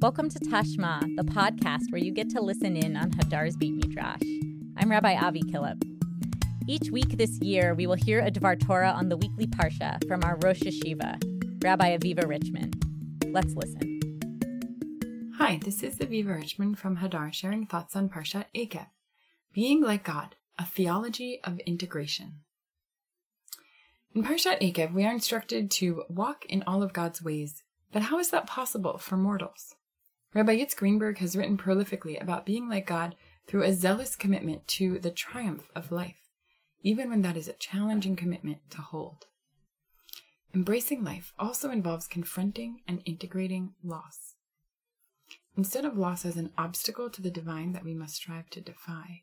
Welcome to Tashma, the podcast where you get to listen in on Hadar's Beit Midrash. I'm Rabbi Avi Killip. Each week this year, we will hear a Dvar Torah on the weekly Parsha from our Rosh Yeshiva, Rabbi Aviva Richman. Let's listen. Hi, this is Aviva Richman from Hadar sharing thoughts on Parshat Eikev, Being Like God, a Theology of Integration. In Parshat Eikev, we are instructed to walk in all of God's ways, but how is that possible for mortals? Rabbi Yitz Greenberg has written prolifically about being like God through a zealous commitment to the triumph of life, even when that is a challenging commitment to hold. Embracing life also involves confronting and integrating loss. Instead of loss as an obstacle to the divine that we must strive to defy,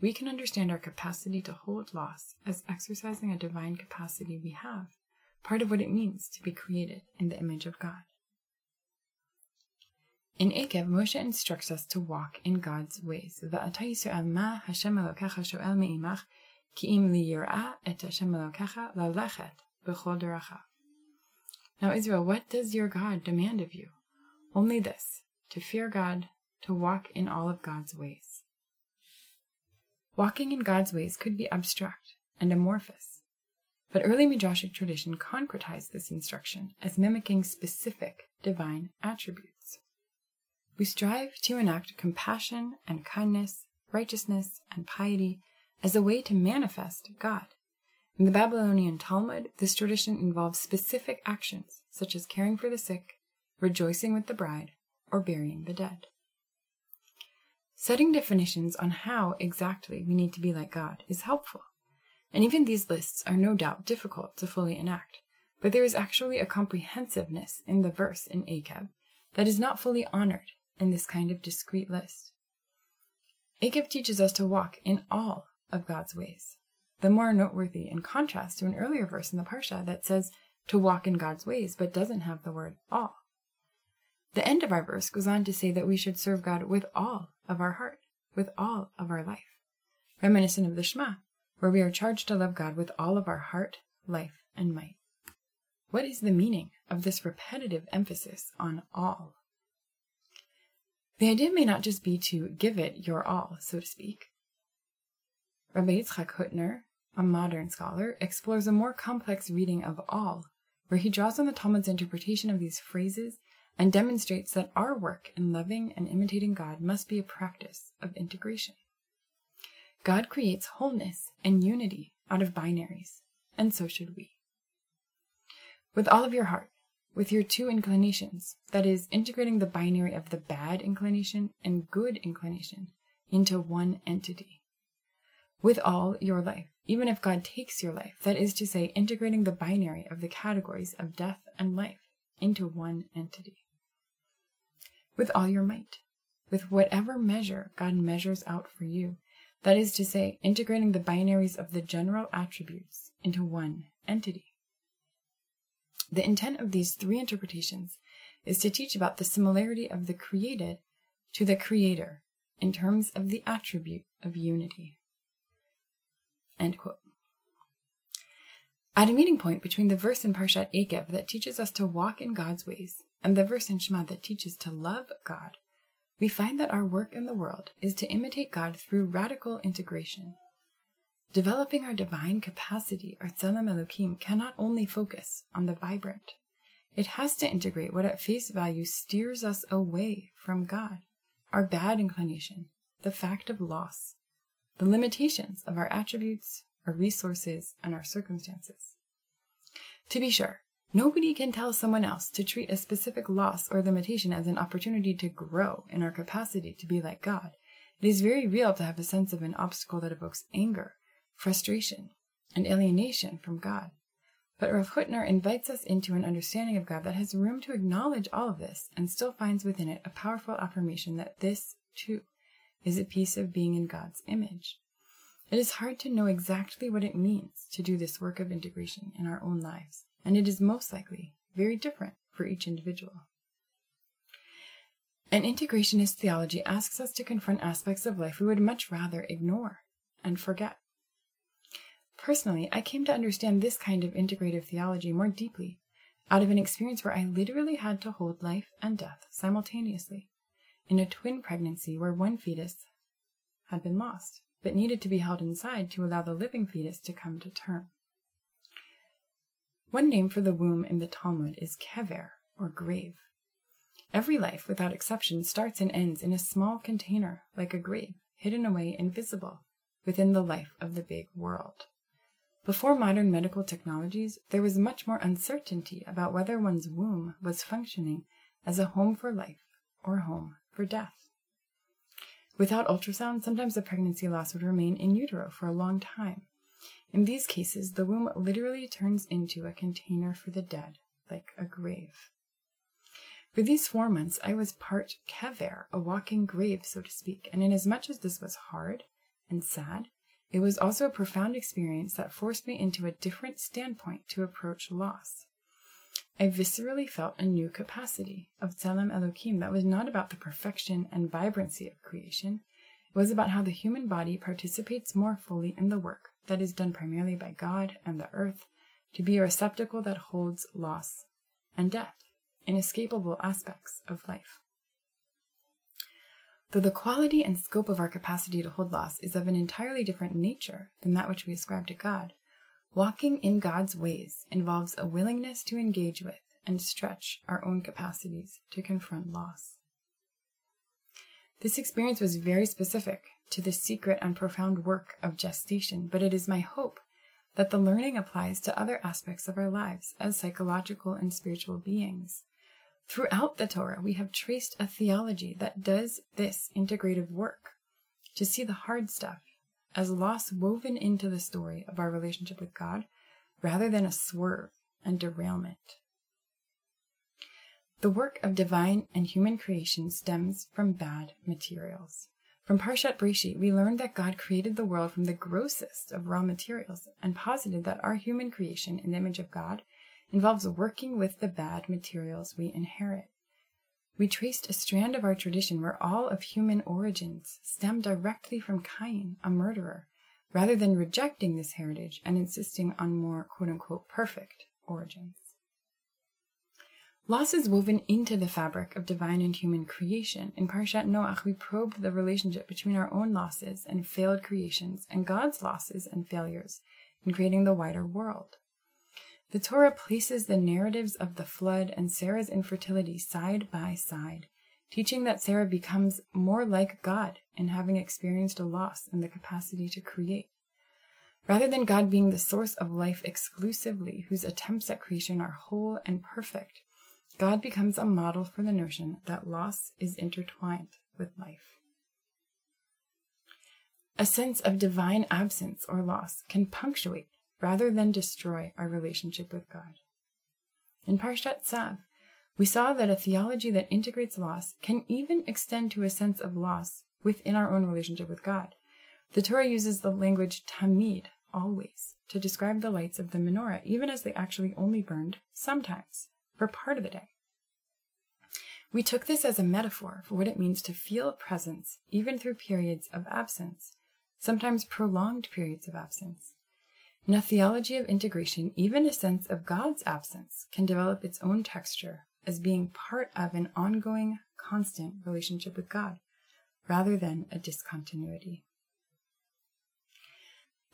we can understand our capacity to hold loss as exercising a divine capacity we have, part of what it means to be created in the image of God. In Ekev, Moshe instructs us to walk in God's ways. Now Israel, what does your God demand of you? Only this, to fear God, to walk in all of God's ways. Walking in God's ways could be abstract and amorphous, but early Midrashic tradition concretized this instruction as mimicking specific divine attributes. We strive to enact compassion and kindness, righteousness and piety as a way to manifest God. In the Babylonian Talmud, this tradition involves specific actions such as caring for the sick, rejoicing with the bride, or burying the dead. Setting definitions on how exactly we need to be like God is helpful, and even these lists are no doubt difficult to fully enact, but there is actually a comprehensiveness in the verse in Eikev that is not fully honored in this kind of discrete list. Eikev teaches us to walk in all of God's ways, the more noteworthy in contrast to an earlier verse in the Parsha that says to walk in God's ways but doesn't have the word all. The end of our verse goes on to say that we should serve God with all of our heart, with all of our life, reminiscent of the Shema, where we are charged to love God with all of our heart, life, and might. What is the meaning of this repetitive emphasis on all? The idea may not just be to give it your all, so to speak. Rabbi Yitzchak Hutner, a modern scholar, explores a more complex reading of all, where he draws on the Talmud's interpretation of these phrases and demonstrates that our work in loving and imitating God must be a practice of integration. God creates wholeness and unity out of binaries, and so should we. With all of your heart, with your two inclinations, that is, integrating the binary of the bad inclination and good inclination into one entity. With all your life, even if God takes your life, that is to say, integrating the binary of the categories of death and life into one entity. With all your might, with whatever measure God measures out for you, that is to say, integrating the binaries of the general attributes into one entity. The intent of these three interpretations is to teach about the similarity of the created to the creator in terms of the attribute of unity. At a meeting point between the verse in Parshat Eikev that teaches us to walk in God's ways and the verse in Shema that teaches to love God, we find that our work in the world is to imitate God through radical integration Developing our divine capacity, our Tzelem Elohim, cannot only focus on the vibrant. It has to integrate what at face value steers us away from God, our bad inclination, the fact of loss, the limitations of our attributes, our resources, and our circumstances. To be sure, nobody can tell someone else to treat a specific loss or limitation as an opportunity to grow in our capacity to be like God. It is very real to have a sense of an obstacle that evokes anger frustration, and alienation from God. But Rav Hutner invites us into an understanding of God that has room to acknowledge all of this and still finds within it a powerful affirmation that this, too, is a piece of being in God's image. It is hard to know exactly what it means to do this work of integration in our own lives, and it is most likely very different for each individual. An integrationist theology asks us to confront aspects of life we would much rather ignore and forget. Personally, I came to understand this kind of integrative theology more deeply out of an experience where I literally had to hold life and death simultaneously in a twin pregnancy where one fetus had been lost, but needed to be held inside to allow the living fetus to come to term. One name for the womb in the Talmud is kever, or grave. Every life, without exception, starts and ends in a small container, like a grave, hidden away invisible within the life of the big world. Before modern medical technologies, there was much more uncertainty about whether one's womb was functioning as a home for life or home for death. Without ultrasound, sometimes the pregnancy loss would remain in utero for a long time. In these cases, the womb literally turns into a container for the dead, like a grave. For these four months, I was part kever, a walking grave, so to speak, and inasmuch as this was hard and sad, it was also a profound experience that forced me into a different standpoint to approach loss. I viscerally felt a new capacity of Tselem Elohim that was not about the perfection and vibrancy of creation. It was about how the human body participates more fully in the work that is done primarily by God and the earth to be a receptacle that holds loss and death, inescapable aspects of life. Though the quality and scope of our capacity to hold loss is of an entirely different nature than that which we ascribe to God, walking in God's ways involves a willingness to engage with and stretch our own capacities to confront loss. This experience was very specific to the secret and profound work of gestation, but it is my hope that the learning applies to other aspects of our lives as psychological and spiritual beings Throughout the Torah, we have traced a theology that does this integrative work to see the hard stuff as loss woven into the story of our relationship with God rather than a swerve and derailment. The work of divine and human creation stems from bad materials. From Parshat Breshit, we learned that God created the world from the grossest of raw materials and posited that our human creation in the image of God involves working with the bad materials we inherit. We traced a strand of our tradition where all of human origins stem directly from Cain, a murderer, rather than rejecting this heritage and insisting on more quote unquote perfect origins. Loss is woven into the fabric of divine and human creation. In Parshat Noach, we probed the relationship between our own losses and failed creations and God's losses and failures in creating the wider world. The Torah places the narratives of the flood and Sarah's infertility side by side, teaching that Sarah becomes more like God in having experienced a loss in the capacity to create. Rather than God being the source of life exclusively, whose attempts at creation are whole and perfect, God becomes a model for the notion that loss is intertwined with life. A sense of divine absence or loss can punctuate rather than destroy our relationship with God. In Parshat Tzav, we saw that a theology that integrates loss can even extend to a sense of loss within our own relationship with God. The Torah uses the language tamid, always, to describe the lights of the menorah, even as they actually only burned sometimes, for part of the day. We took this as a metaphor for what it means to feel presence even through periods of absence, sometimes prolonged periods of absence. In a theology of integration, even a sense of God's absence can develop its own texture as being part of an ongoing, constant relationship with God, rather than a discontinuity.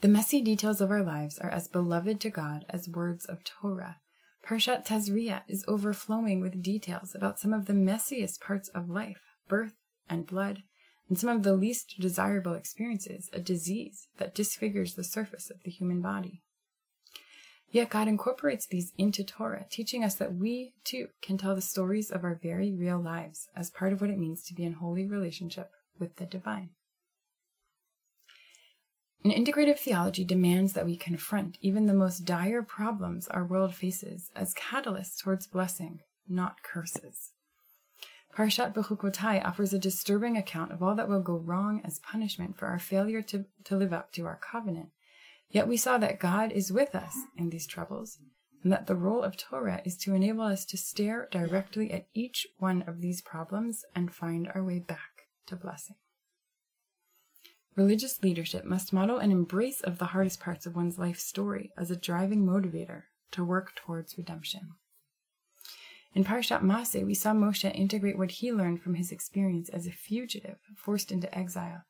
The messy details of our lives are as beloved to God as words of Torah. Parshat Tazria is overflowing with details about some of the messiest parts of life, birth and blood, and some of the least desirable experiences, a disease that disfigures the surface of the human body. Yet God incorporates these into Torah, teaching us that we, too, can tell the stories of our very real lives as part of what it means to be in holy relationship with the divine. An integrative theology demands that we confront even the most dire problems our world faces as catalysts towards blessing, not curses. Parshat Bechukotai offers a disturbing account of all that will go wrong as punishment for our failure to, to live up to our covenant. Yet we saw that God is with us in these troubles, and that the role of Torah is to enable us to stare directly at each one of these problems and find our way back to blessing. Religious leadership must model an embrace of the hardest parts of one's life story as a driving motivator to work towards redemption. In Parshat Maseh, we saw Moshe integrate what he learned from his experience as a fugitive forced into exile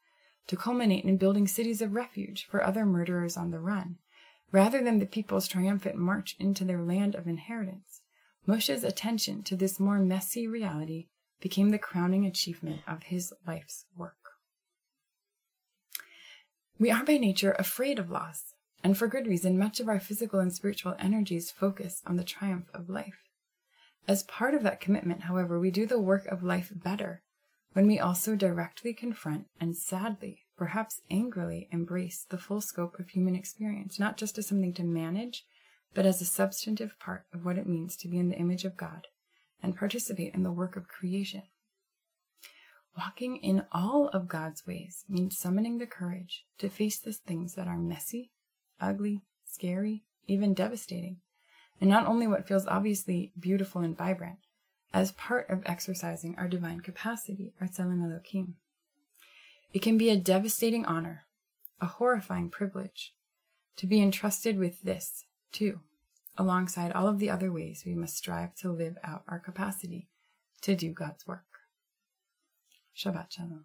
to culminate in building cities of refuge for other murderers on the run. Rather than the people's triumphant march into their land of inheritance, Moshe's attention to this more messy reality became the crowning achievement of his life's work. We are by nature afraid of loss, and for good reason, much of our physical and spiritual energies focus on the triumph of life. As part of that commitment, however, we do the work of life better when we also directly confront and sadly, perhaps angrily, embrace the full scope of human experience, not just as something to manage, but as a substantive part of what it means to be in the image of God and participate in the work of creation. Walking in all of God's ways means summoning the courage to face the things that are messy, ugly, scary, even devastating, and not only what feels obviously beautiful and vibrant, as part of exercising our divine capacity, our Tselem Elohim. It can be a devastating honor, a horrifying privilege, to be entrusted with this, too, alongside all of the other ways we must strive to live out our capacity to do God's work. Shabbat Shalom.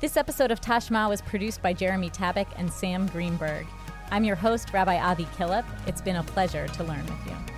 This episode of Tashma was produced by Jeremy Tabak and Sam Greenberg. I'm your host, Rabbi Avi Killip. It's been a pleasure to learn with you.